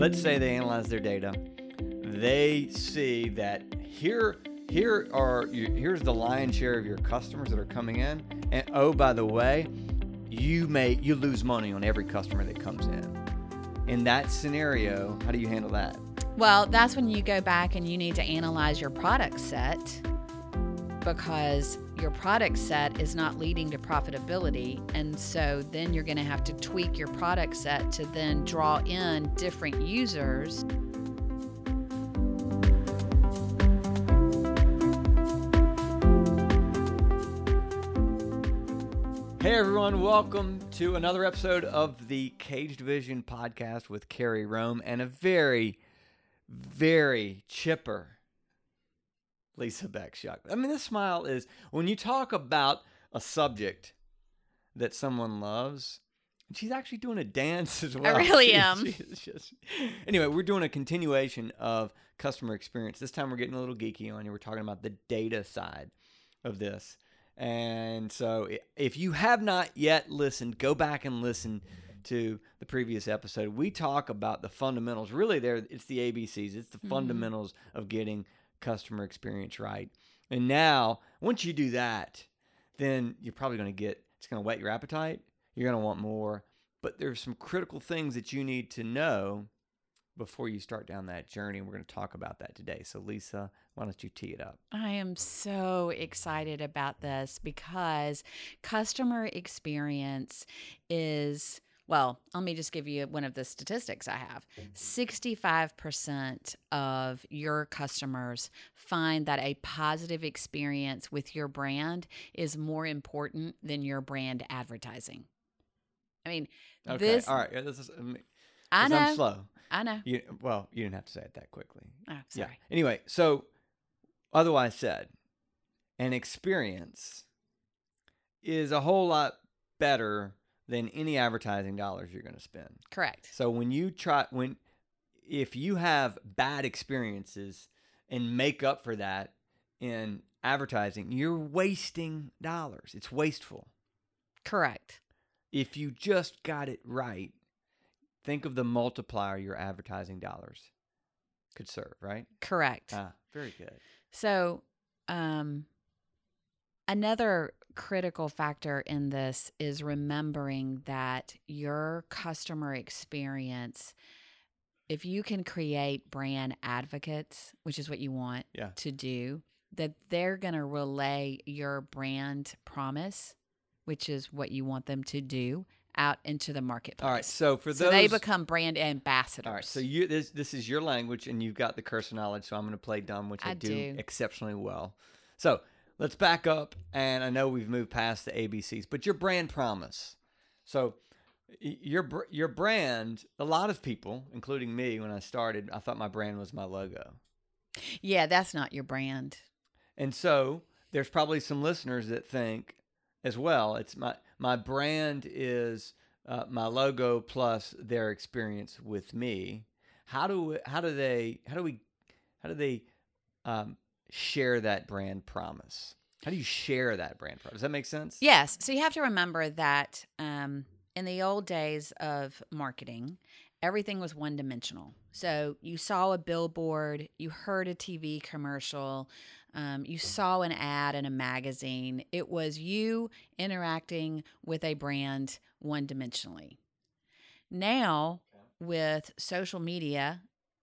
let's say they analyze their data, they see that here here are here's the lion's share of your customers that are coming in, and oh by the way, you may you lose money on every customer that comes in. In that scenario, how do you handle that? Well, that's when you go back and you need to analyze your product set because your product set is not leading to profitability. And so then you're going to have to tweak your product set to then draw in different users. Hey everyone, welcome to another episode of the Caged Vision podcast with Carrie Rome and a very, very chipper Lisa Beckschuk. I mean, this smile is when you talk about a subject that someone loves. She's actually doing a dance as well. I really She- am. just- Anyway, we're doing a continuation of customer experience. This time we're getting a little geeky on you. We're talking about the data side of this. And so if you have not yet listened, go back and listen to the previous episode. We talk about the fundamentals. Really there it's the ABCs. It's the Mhm. fundamentals of getting customer experience right. And now, once you do that, then you're probably going to get it's going to whet your appetite. You're going to want more, but there's some critical things that you need to know before you start down that journey. We're going to talk about that today. So, Lisa, why don't you tee it up? I am so excited about this because customer experience is, well, let me just give you one of the statistics I have. 65% of your customers find that a positive experience with your brand is more important than your brand advertising. I mean, Okay. This- All right. yeah, This is, I know. I'm slow. I know. You, well, you didn't have to say it that quickly. Oh, Yeah. sorry. Anyway, so otherwise said, an experience is a whole lot better than any advertising dollars you're going to spend. Correct. So when you try when if you have bad experiences and make up for that in advertising, you're wasting dollars. It's wasteful. Correct. If you just got it right, think of the multiplier your advertising dollars could serve, right? Correct. Ah, very good. So, um, another critical factor in this is remembering that your customer experience, if you can create brand advocates, which is what you want Yeah. to do, that they're going to relay your brand promise, which is what you want them to do, out into the marketplace. All right. So for so those they become brand ambassadors. All right, so you this this is your language, and you've got the cursor knowledge. So I'm going to play dumb, which I, I do, do. exceptionally well. So let's back up, and I know we've moved past the ABCs, but your brand promise. So your your brand. A lot of people, including me, when I started, I thought my brand was my logo, yeah, that's not your brand. and so there's probably some listeners that think as well. It's my my brand is uh, my logo plus their experience with me. How do how do they how do we how do they um, share that brand promise? How do you share that brand promise? Does that make sense? Yes. So you have to remember that um, in the old days of marketing, everything was one dimensional. So you saw a billboard, you heard a TV commercial, um, you saw an ad in a magazine. It was you interacting with a brand one dimensionally. Now, with social media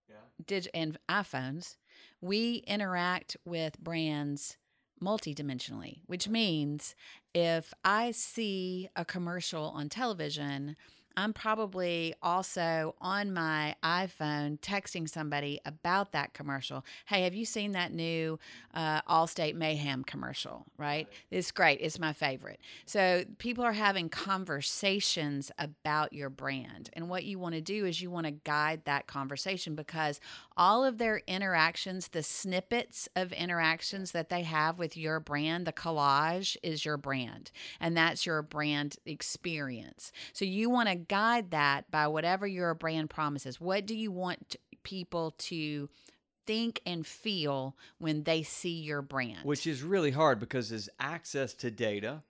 Yeah. dig- and iPhones, we interact with brands multidimensionally, which means if I see a commercial on television, I'm probably also on my iPhone texting somebody about that commercial. Hey, have you seen that new uh, Allstate Mayhem commercial? Right? It's great. It's my favorite. So people are having conversations about your brand. And what you want to do is you want to guide that conversation because all of their interactions, the snippets of interactions that they have with your brand, the collage is your brand. And that's your brand experience. So you want to guide that by whatever your brand promises. What do you want people to think and feel when they see your brand? Which is really hard because there's access to data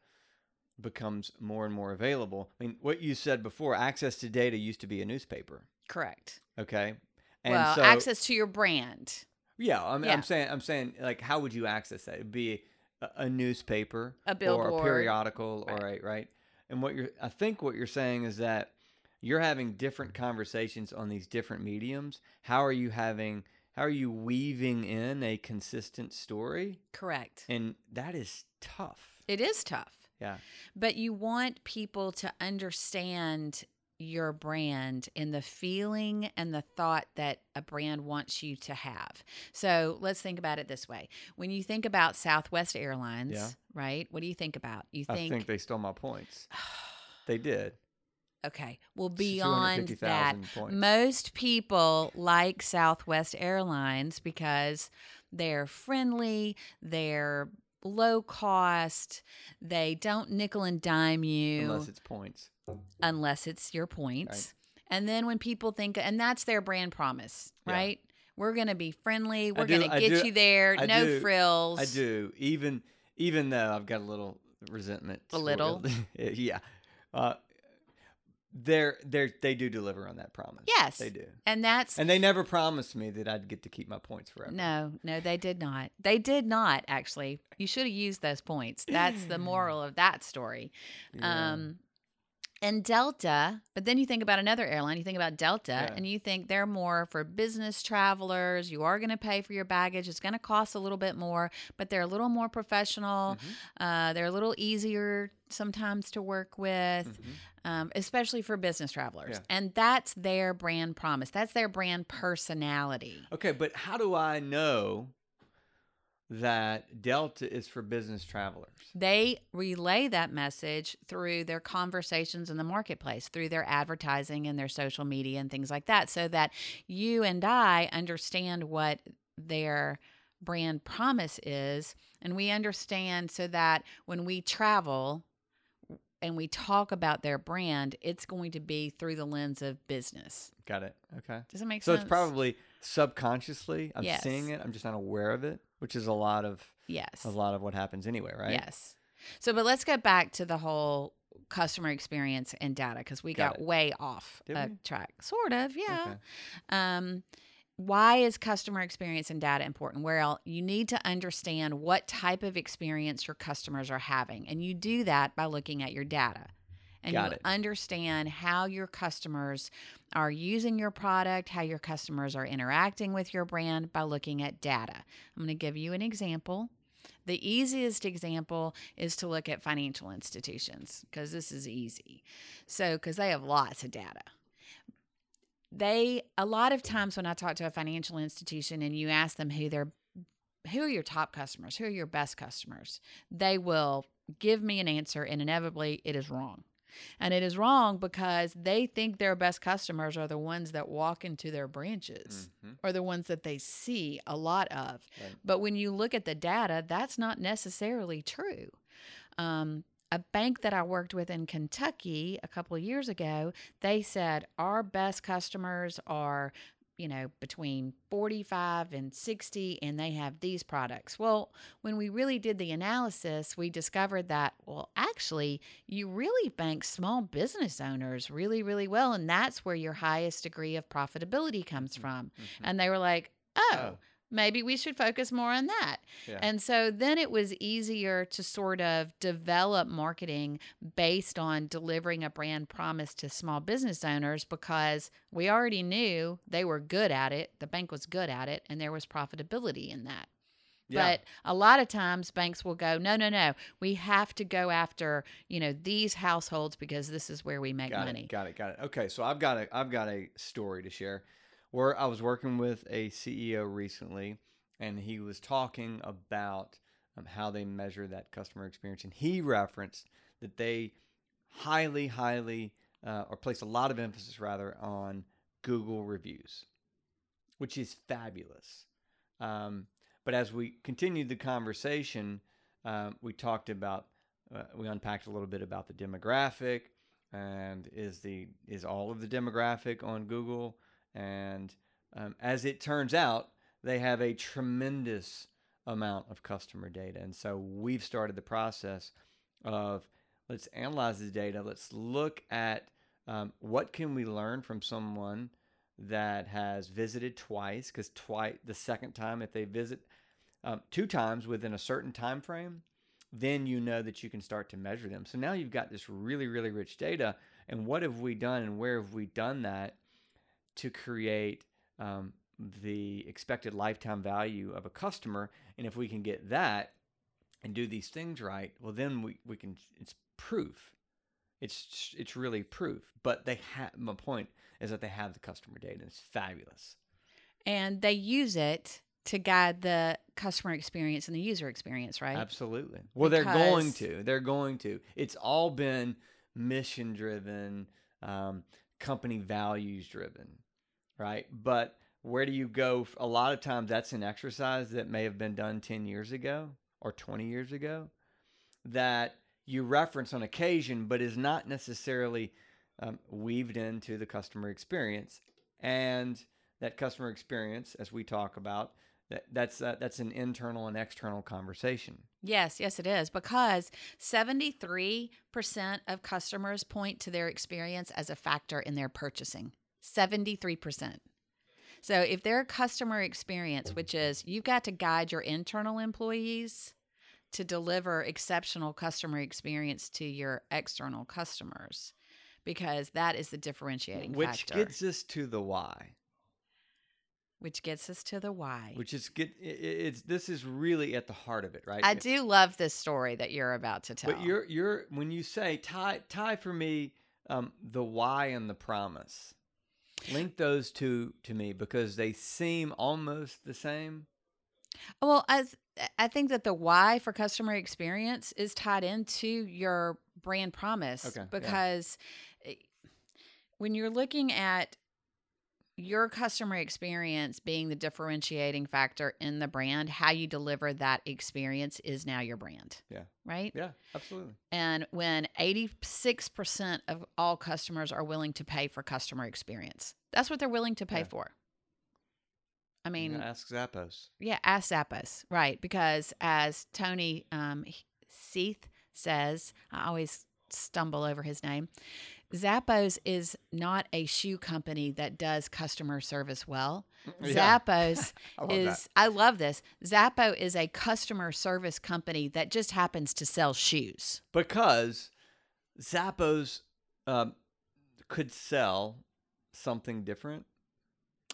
becomes more and more available. I mean, what you said before, access to data used to be a newspaper. Correct. Okay. well, so, access to your brand. Yeah, I mean, Yeah. I'm saying, I'm saying, like, how would you access that? It'd be a, a newspaper, A or a periodical, Right. or right, right. And what you're, I think, what you're saying is that you're having different conversations on these different mediums. How are you having? How are you weaving in a consistent story? Correct. And that is tough. It is tough. Yeah. But you want people to understand your brand and the feeling and the thought that a brand wants you to have. So let's think about it this way. When you think about Southwest Airlines, Yeah. right? What do you think about? You I think, think they stole my points. They did. okay, well, beyond that, points. most people like Southwest Airlines because they're friendly, they're low cost, they don't nickel and dime you unless it's points. Unless it's your points. And then when people think, and that's their brand promise, Yeah. right? We're going to be friendly. We're going to get do- you there. I no do- frills. I do. Even even though I've got a little resentment. A little? yeah. Uh, they're they're they do deliver on that promise. Yes. they do. And that's And they never promised me that I'd get to keep my points forever. no, no, they did not. They did not actually. You should have used those points. That's the moral of that story. Yeah. Um, and Delta, but then you think about another airline, you think about Delta, Yeah. and you think they're more for business travelers. You are going to pay for your baggage. It's going to cost a little bit more, but they're a little more professional. Mhm. Uh, they're a little easier sometimes to work with, Mhm. um, especially for business travelers. Yeah. And that's their brand promise. That's their brand personality. Okay, but how do I know that Delta is for business travelers? They relay that message through their conversations in the marketplace, through their advertising and their social media and things like that, so that you and I understand what their brand promise is. And we understand so that when we travel and we talk about their brand, it's going to be through the lens of business. Got it. Okay. Does it make So sense? So it's probably subconsciously I'm Yes. seeing it. I'm just not aware of it, which is a lot of yes. a lot of what happens anyway, right? Yes. So, but let's get back to the whole customer experience and data because we Got got, way off uh, track. Sort of, yeah. Okay. Um, why is customer experience and data important? Well, you need to understand what type of experience your customers are having, and you do that by looking at your data. And Got you understand how your customers are using your product, how your customers are interacting with your brand by looking at data. I'm going to give you an example. The easiest example is to look at financial institutions because this is easy. So, because they have lots of data. They, a lot of times when I talk to a financial institution and you ask them who their who are your top customers, who are your best customers, they will give me an answer and inevitably it is wrong. And it is wrong because they think their best customers are the ones that walk into their branches Mhm. or the ones that they see a lot of. Right. But when you look at the data, that's not necessarily true. Um, a bank that I worked with in Kentucky a couple of years ago, they said our best customers are, you know, between 45 and 60, and they have these products. Well, when we really did the analysis, we discovered that, well, actually, you really bank small business owners really, really well. And that's where your highest degree of profitability comes from. Mhm. And they were like, oh, Oh. Maybe we should focus more on that. Yeah. And so then it was easier to sort of develop marketing based on delivering a brand promise to small business owners because we already knew they were good at it. The bank was good at it, and there was profitability in that. yeah. But a lot of times banks will go, no, no, no. We have to go after, you know, these households because this is where we make got money. it. Got it. Got it. Okay, so I've got a I've got a story to share. Where I was working with a CEO recently, and he was talking about um, how they measure that customer experience, and he referenced that they highly, highly, uh, or place a lot of emphasis rather on Google reviews, which is fabulous. Um, but as we continued the conversation, um, we talked about, uh, we unpacked a little bit about the demographic, and is the is all of the demographic on Google, and um, as it turns out, they have a tremendous amount of customer data, and so we've started the process of let's analyze the data. Let's look at um, what can we learn from someone that has visited twice, because twice the second time if they visit um, two times within a certain time frame, then you know that you can start to measure them. So now you've got this really, really rich data. And what have we done and where have we done that to create um, the expected lifetime value of a customer? And if we can get that and do these things right, well, then we, we can, it's proof. It's, it's really proof. But they have, my point is that they have the customer data. and It's fabulous. And they use it to guide the customer experience and the user experience, right? Absolutely. Well, they're going to. They're going to. It's all been mission driven, um, company values driven, right? But where do you go? A lot of times that's an exercise that may have been done 10 years ago or 20 years ago that you reference on occasion, but is not necessarily um, weaved into the customer experience. And that customer experience, as we talk about, that, that's uh, that's an internal and external conversation. Yes, yes, it is because 73% of customers point to their experience as a factor in their purchasing. 73%. So if their customer experience, which is you've got to guide your internal employees to deliver exceptional customer experience to your external customers, because that is the differentiating which factor. Which gets us to the why which gets us to the why. which is get it's this is really at the heart of it right I do love this story that you're about to tell. but you're you're when you say tie tie for me um the why and the promise link those two to me because they seem almost the same. Well, I th- I think that the why for customer experience is tied into your brand promise Okay, because eh, when you're looking at your customer experience being the differentiating factor in the brand, how you deliver that experience is now your brand. Yeah. Right? yeah absolutely And when 86% of all customers are willing to pay for customer experience, that's what they're willing to pay Yeah. for. I mean, gotta ask zappos yeah, ask Zappos, right? Because as Tony um, Seath says, I always stumble over his name. Zappos is not a shoe company that does customer service well. Yeah, Zappos I is, that. I love this. Zappo is a customer service company that just happens to sell shoes. because zappos um, could sell something different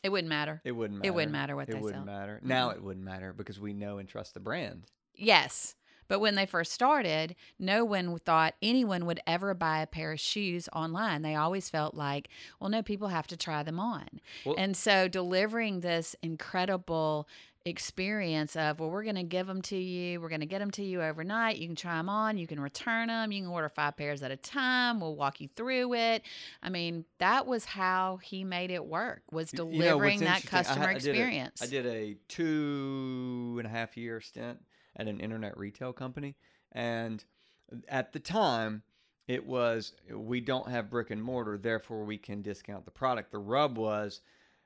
It wouldn't matter. it wouldn't matter It wouldn't matter what it they wouldn't sell. matter now it wouldn't matter because we know and trust the brand Yes. But when they first started, no one thought anyone would ever buy a pair of shoes online. They always felt like, well, no, people have to try them on. Well- and so delivering this incredible experience of, well, we're going to give them to you. We're going to get them to you overnight. You can try them on. You can return them. You can order five pairs at a time. We'll walk you through it. I mean, that was how he made it work, was Y- you know, delivering that interesting, I had- customer did a- experience. I did a two and a half year stint at an internet retail company. And at the time, it was we don't have brick and mortar, therefore we can discount the product. The rub was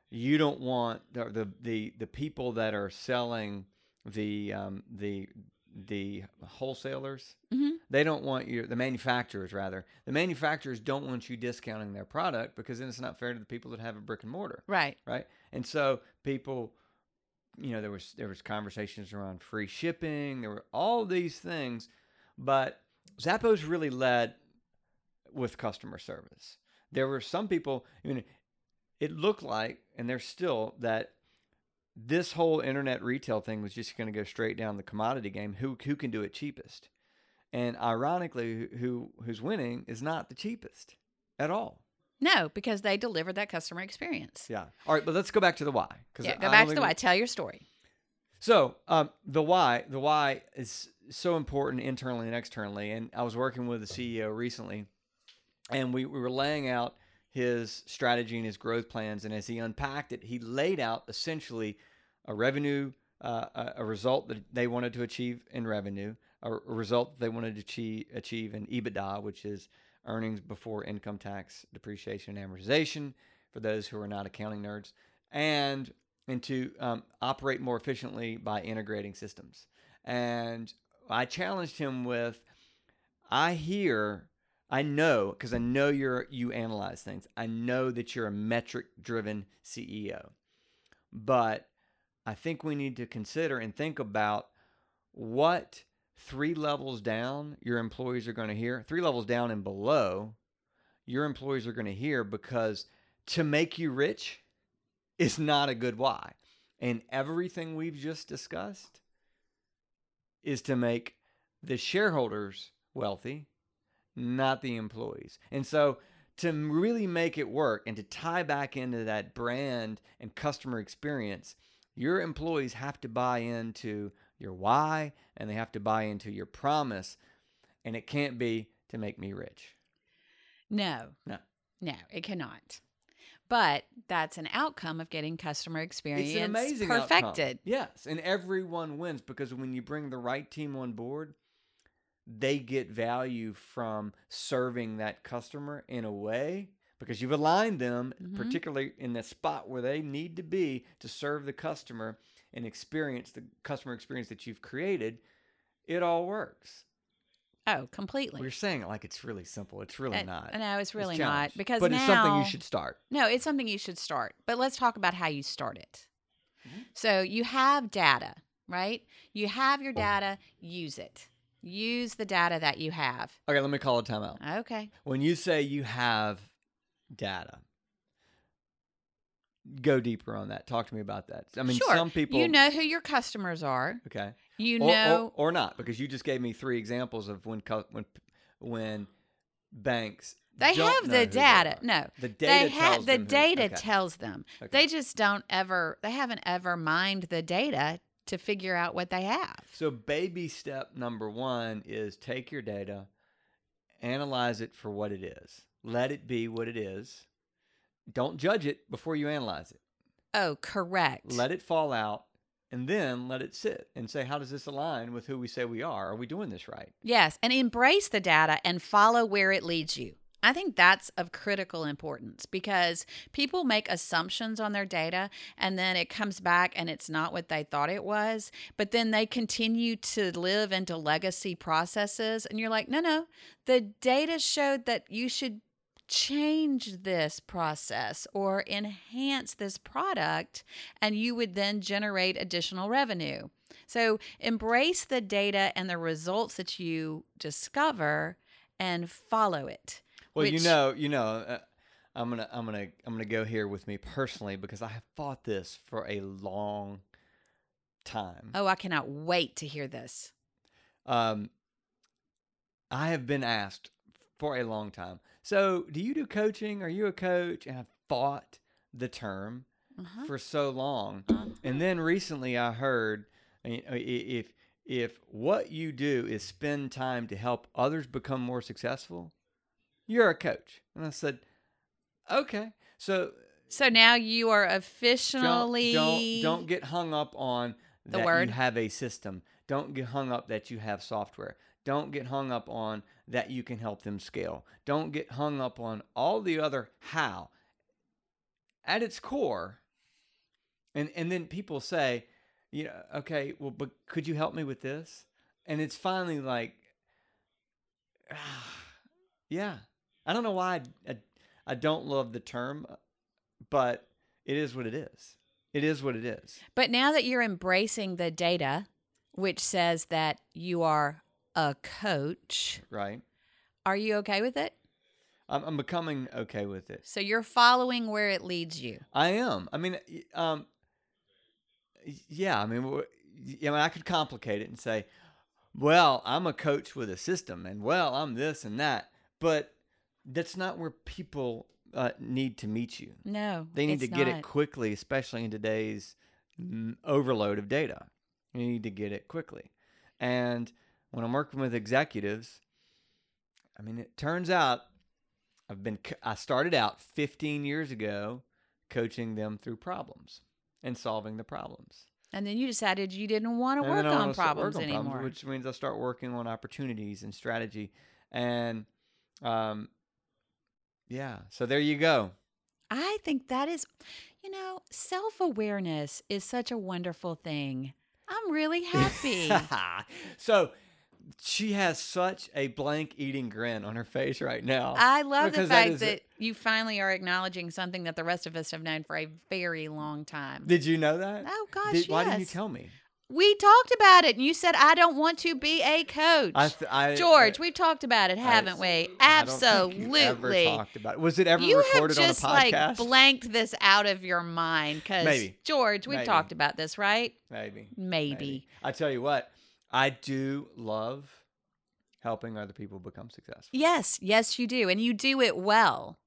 you don't want the the the, the people that are selling the um, the the wholesalers Mhm. they don't want you the manufacturers rather the manufacturers don't want you discounting their product because then it's not fair to the people that have a brick and mortar Right. right? And so people, you know, there was there was conversations around free shipping. There were all these things, but Zappos really led with customer service. There were some people. I mean, it looked like, and there's still that this whole internet retail thing was just going to go straight down the commodity game. Who who can do it cheapest? And ironically, who- who who's winning is not the cheapest at all. No, because they delivered that customer experience. Yeah. All right, but let's go back to the why. Yeah, go don't back to the we- why. Tell your story. So, um, the why, the why is so important internally and externally. And I was working with the CEO recently, and we, we were laying out his strategy and his growth plans. And as he unpacked it, he laid out essentially a revenue, uh, a, a result that they wanted to achieve in revenue, a, a result that they wanted to achieve, achieve in EBITDA, which is earnings before income tax, depreciation, and amortization for those who are not accounting nerds, and and to um, operate more efficiently by integrating systems. And I challenged him with, I hear, I know, because I know you're you analyze things. I know that you're a metric driven CEO. But I think we need to consider and think about what three levels down your employees are going to hear, three levels down and below your employees are going to hear because to make you rich is not a good why. And everything we've just discussed is to make the shareholders wealthy, not the employees. And so to really make it work and to tie back into that brand and customer experience, your employees have to buy into your why and they have to buy into your promise. And it can't be to make me rich. No. No. No, it cannot. But that's an outcome of getting customer experience It's an amazing perfected. outcome. Yes, and everyone wins because when you bring the right team on board, they get value from serving that customer in a way because you've aligned them, Mhm. particularly in the spot where they need to be to serve the customer and experience the customer experience that you've created. It all works. Oh, completely. We're saying it like it's really simple. It's really Uh, not. No, it's It's really challenge. not because but now it's something you should start. No, it's something you should start. But let's talk about how you start it. Mhm. So you have data, right? You have your data, use it. Use the data that you have. Okay, let me call a timeout. Okay. When you say you have data, go deeper on that. Talk to me about that. I mean, Sure. some people, You know who your customers are. okay, You or, know or, or not, because you just gave me three examples of when when when banks they have the data. No. the data They tells the them who- data okay, tells them. okay. They just don't ever they haven't ever mined the data to figure out what they have. So baby step number one is take your data, analyze it for what it is. Let it be what it is. Don't judge it before you analyze it. Oh, correct. let it fall out and then let it sit and say how does this align with who we say we are are we doing this right Yes, and embrace the data and follow where it leads you. I think that's of critical importance because people make assumptions on their data and then it comes back and it's not what they thought it was. But then they continue to live into legacy processes. And you're like, no, no, the data showed that you should change this process or enhance this product, and you would then generate additional revenue. So embrace the data and the results that you discover and follow it. well you know you know uh, i'm gonna i'm gonna i'm gonna go here with me personally because i have fought this for a long time Oh, I cannot wait to hear this. um i have been asked for a long time so do you do coaching are you a coach and i've fought the term Uh-huh. for so long Uh-huh. And then recently I heard uh, if if what you do is spend time to help others become more successful, you're a coach. And I said, okay. So So now you are don't officially don't, don't get hung up on The that word. you have a system. Don't get hung up that you have software. Don't get hung up on that you can help them scale. Don't get hung up on all the other how. At its core, and and then people say, you know, okay, well, but could you help me with this? And it's finally like, ah, yeah. I don't know why I, I, I don't love the term, but it is what it is. It is what it is. But now that you're embracing the data, which says that you are a coach, Right. are you okay with it? I'm, I'm becoming okay with it. So you're following where it leads you. I am. I mean, um, yeah. I mean, I mean, I could complicate it and say, "Well, I'm a coach with a system," and "Well, I'm this and that," but that's not where people uh, need to meet you. No, They need to get not. it quickly, especially in today's mm, overload of data. You need to get it quickly. And when I'm working with executives, I mean, it turns out I've been, I started out 15 years ago coaching them through problems and solving the problems. And then you decided you didn't want to work on problems working on anymore. which means I start working on opportunities and strategy. And um, yeah, so there you go. I think that is, you know, self awareness is such a wonderful thing. I'm really happy. so she has such a blank eating grin on her face right now. I love the that fact is that, you finally are acknowledging something that the rest of us have known for a very long time. Did you know that? oh gosh, Did- Why didn't you tell me? We talked about it, and you said I don't want to be a coach. I, th- I George, I, we've talked about it, haven't we? I don't think Absolutely. talked about it. Was it ever you have recorded just on a like blanked this out of your mind because George, we've Maybe. talked about this, right? maybe. Maybe. I tell you what, I do love helping other people become successful. Yes, yes, you do, and you do it well.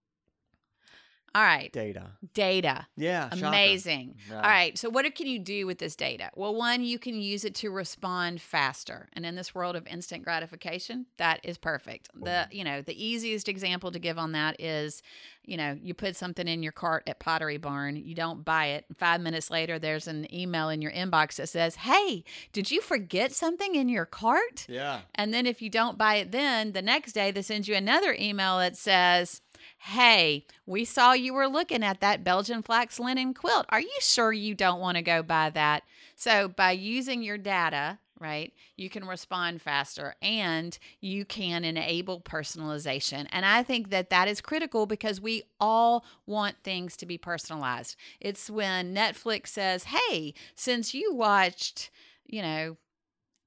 All right, Data. data. Yeah. Amazing. Yeah. All right. So, what can you do with this data? Well, one, you can use it to respond faster. And in this world of instant gratification, that is perfect. The, you know, the easiest example to give on that is, you know, you put something in your cart at Pottery Barn, you don't buy it. Five minutes later, there's an email in your inbox that says, Hey, did you forget something in your cart? Yeah. And then if you don't buy it then, the next day they send you another email that says, Hey, we saw you were looking at that Belgian flax linen quilt. Are you sure you don't want to go buy that? So, by using your data, right, you can respond faster and you can enable personalization. And I think that that is critical because we all want things to be personalized. It's when Netflix says, Hey, since you watched, you know,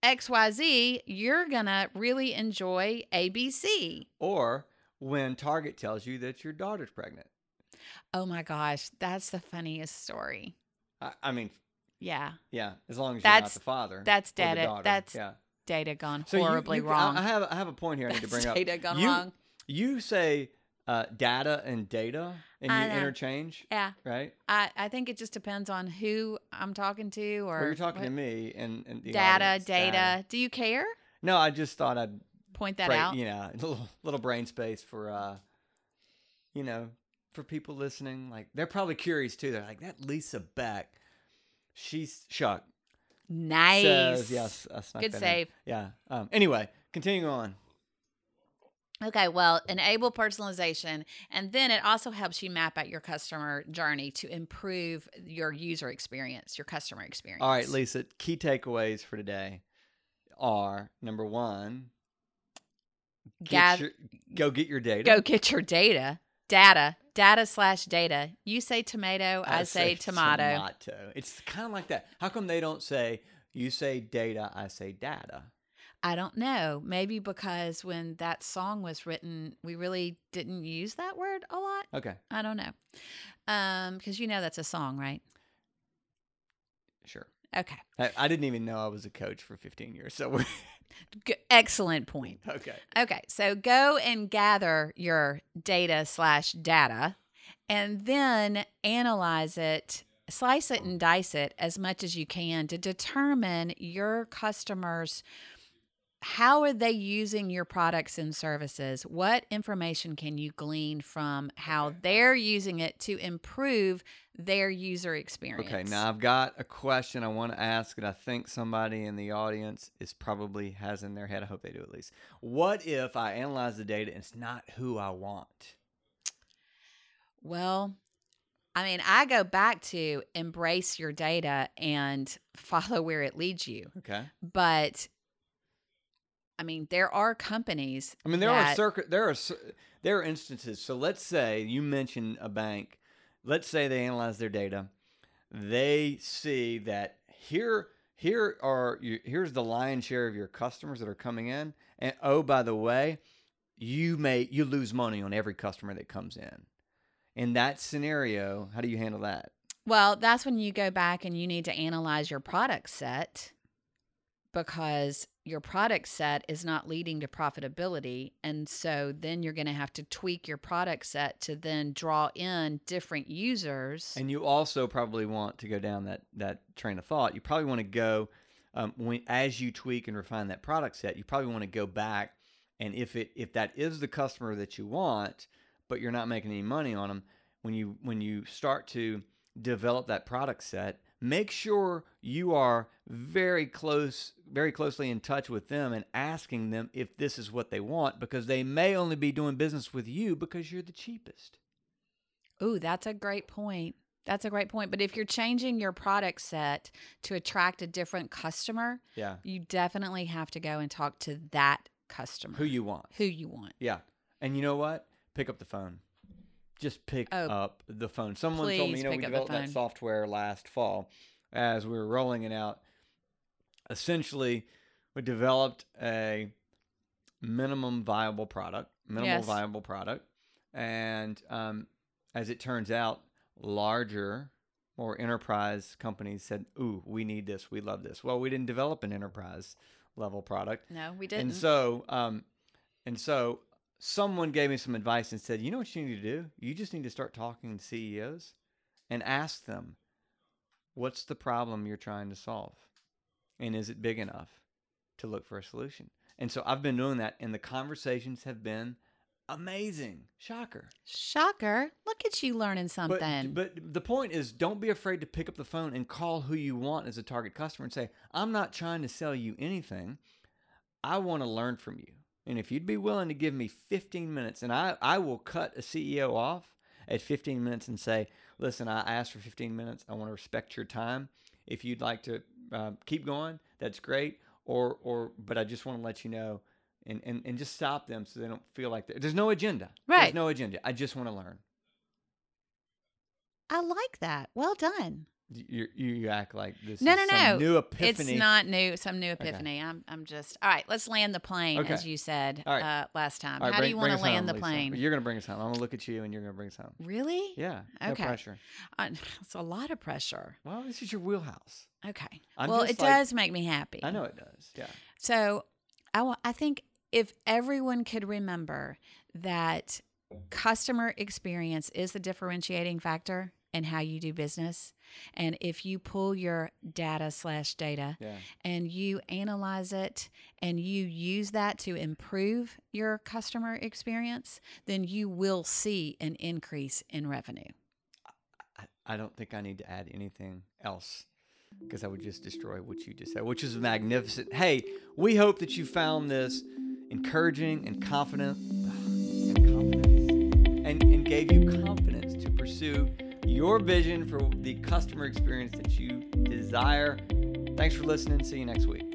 XYZ, you're going to really enjoy ABC. Or when Target tells you that your daughter's pregnant. Oh my gosh, that's the funniest story. I, I mean, Yeah, yeah, as long as you're not That's- the father. that's data- that's yeah. data gone So horribly you- I- wrong. I have I have a point here I need to that's bring up. data gone You- wrong. You say uh, data and data, and I you know. interchange, Yeah, right? I, I think it just depends on who I'm talking to or Well, you're talking what- to me and, and data, audience, data. Do you care? No, I just thought I'd Point that break, out. you know, a little, little brain space for, uh, you know, for people listening. Like they're probably curious too. They're like, that Lisa Beck, she's Chuck Nice. says yes. Good that in. save. Yeah. Um. Anyway, continuing on. Okay, well, enable personalization, and then it also helps you map out your customer journey to improve your user experience, your customer experience. All right, Lisa. Key takeaways for today are number one. Get Gather- your, go get your data. Go get your data, data, data slash data. You say tomato, I, say, tomato. Tomato. It's kind of like that. How come they don't say you say data, I say data? I don't know. Maybe because when that song was written, we really didn't use that word a lot. Okay, I don't know. Um, because you know that's a song, right? sure. Okay. I, I didn't even know I was a coach for 15 years. So we're G- excellent point. okay. Okay, so go and gather your data slash data and then analyze it, slice it and dice it as much as you can to determine your customers. How are they using your products and services? What information can you glean from how they're using it to improve their user experience? Okay, now I've got a question I want to ask, and I think somebody in the audience is probably has in their head. I hope they do at least. What if I analyze the data and it's not who I want? Well, I mean, I go back to embrace your data and follow where it leads you. Okay. But I mean, there are companies. I mean, there are that- circuit. There are there are instances. So let's say you mentioned a bank. Let's say they analyze their data. They see that here here are here's the lion's share of your customers that are coming in, and oh by the way, you may you lose money on every customer that comes in. In that scenario, how do you handle that? Well, that's when you go back and you need to analyze your product set because your product set is not leading to profitability. And so then you're going to have to tweak your product set to then draw in different users. And you also probably want to go down that that train of thought. You probably want to go um, when as you tweak and refine that product set. You probably want to go back and if it if that is the customer that you want, but you're not making any money on them, when you when you start to develop that product set, make sure you are very close very closely in touch with them and asking them if this is what they want because they may only be doing business with you because you're the cheapest. Ooh, that's a great point. That's a great point. But if you're changing your product set to attract a different customer, Yeah. you definitely have to go and talk to that customer Who you want. who you want. Yeah. And you know what? Pick up the phone. Just pick Oh, up the phone. Someone told me, you know, we pick up the developed that software last fall as we were rolling it out. Essentially, we developed a minimum viable product, minimal Yes. viable product. And um, as it turns out, larger, more enterprise companies said, Ooh, we need this. We love this. Well, we didn't develop an enterprise level product. No, we didn't. And so, um, and so someone gave me some advice and said, you know what you need to do? You just need to start talking to CEOs and ask them, what's the problem you're trying to solve? And is it big enough to look for a solution? And so I've been doing that, and the conversations have been amazing. Shocker. Shocker. Look at you learning something. But, but the point is, don't be afraid to pick up the phone and call who you want as a target customer and say, I'm not trying to sell you anything. I want to learn from you. And if you'd be willing to give me 15 minutes, and I, I will cut a CEO off at 15 minutes and say, listen, I asked for 15 minutes. I want to respect your time. If you'd like to uh, keep going, that's great. Or, or, but I just want to let you know and, and, and just stop them so they don't feel like there's no agenda. There's Right. no agenda. I just want to learn. I like that. Well done. You, you act like this No, is no, no. new epiphany. It's not new, some new epiphany. I'm, I'm just all right. Let's land the plane, as you said right. uh, last time. Right, How bring- do you want to land home, the Lisa. plane? You're gonna bring us home. I'm gonna look at you, and you're gonna bring us home. Really? Yeah, no Okay. pressure. Uh, it's a lot of pressure. Well, this is your wheelhouse. Okay. I'm well, it like- does make me happy. I know it does. Yeah. So I, I think if everyone could remember that customer experience is the differentiating factor in how you do business, and if you pull your data slash data Yeah. and you analyze it and you use that to improve your customer experience, then you will see an increase in revenue. I, I don't think I need to add anything else because I would just destroy what you just said, which is magnificent. Hey, we hope that you found this encouraging and confident and confidence and, and gave you confidence to pursue your vision for the customer experience that you desire. Thanks for listening. See you next week.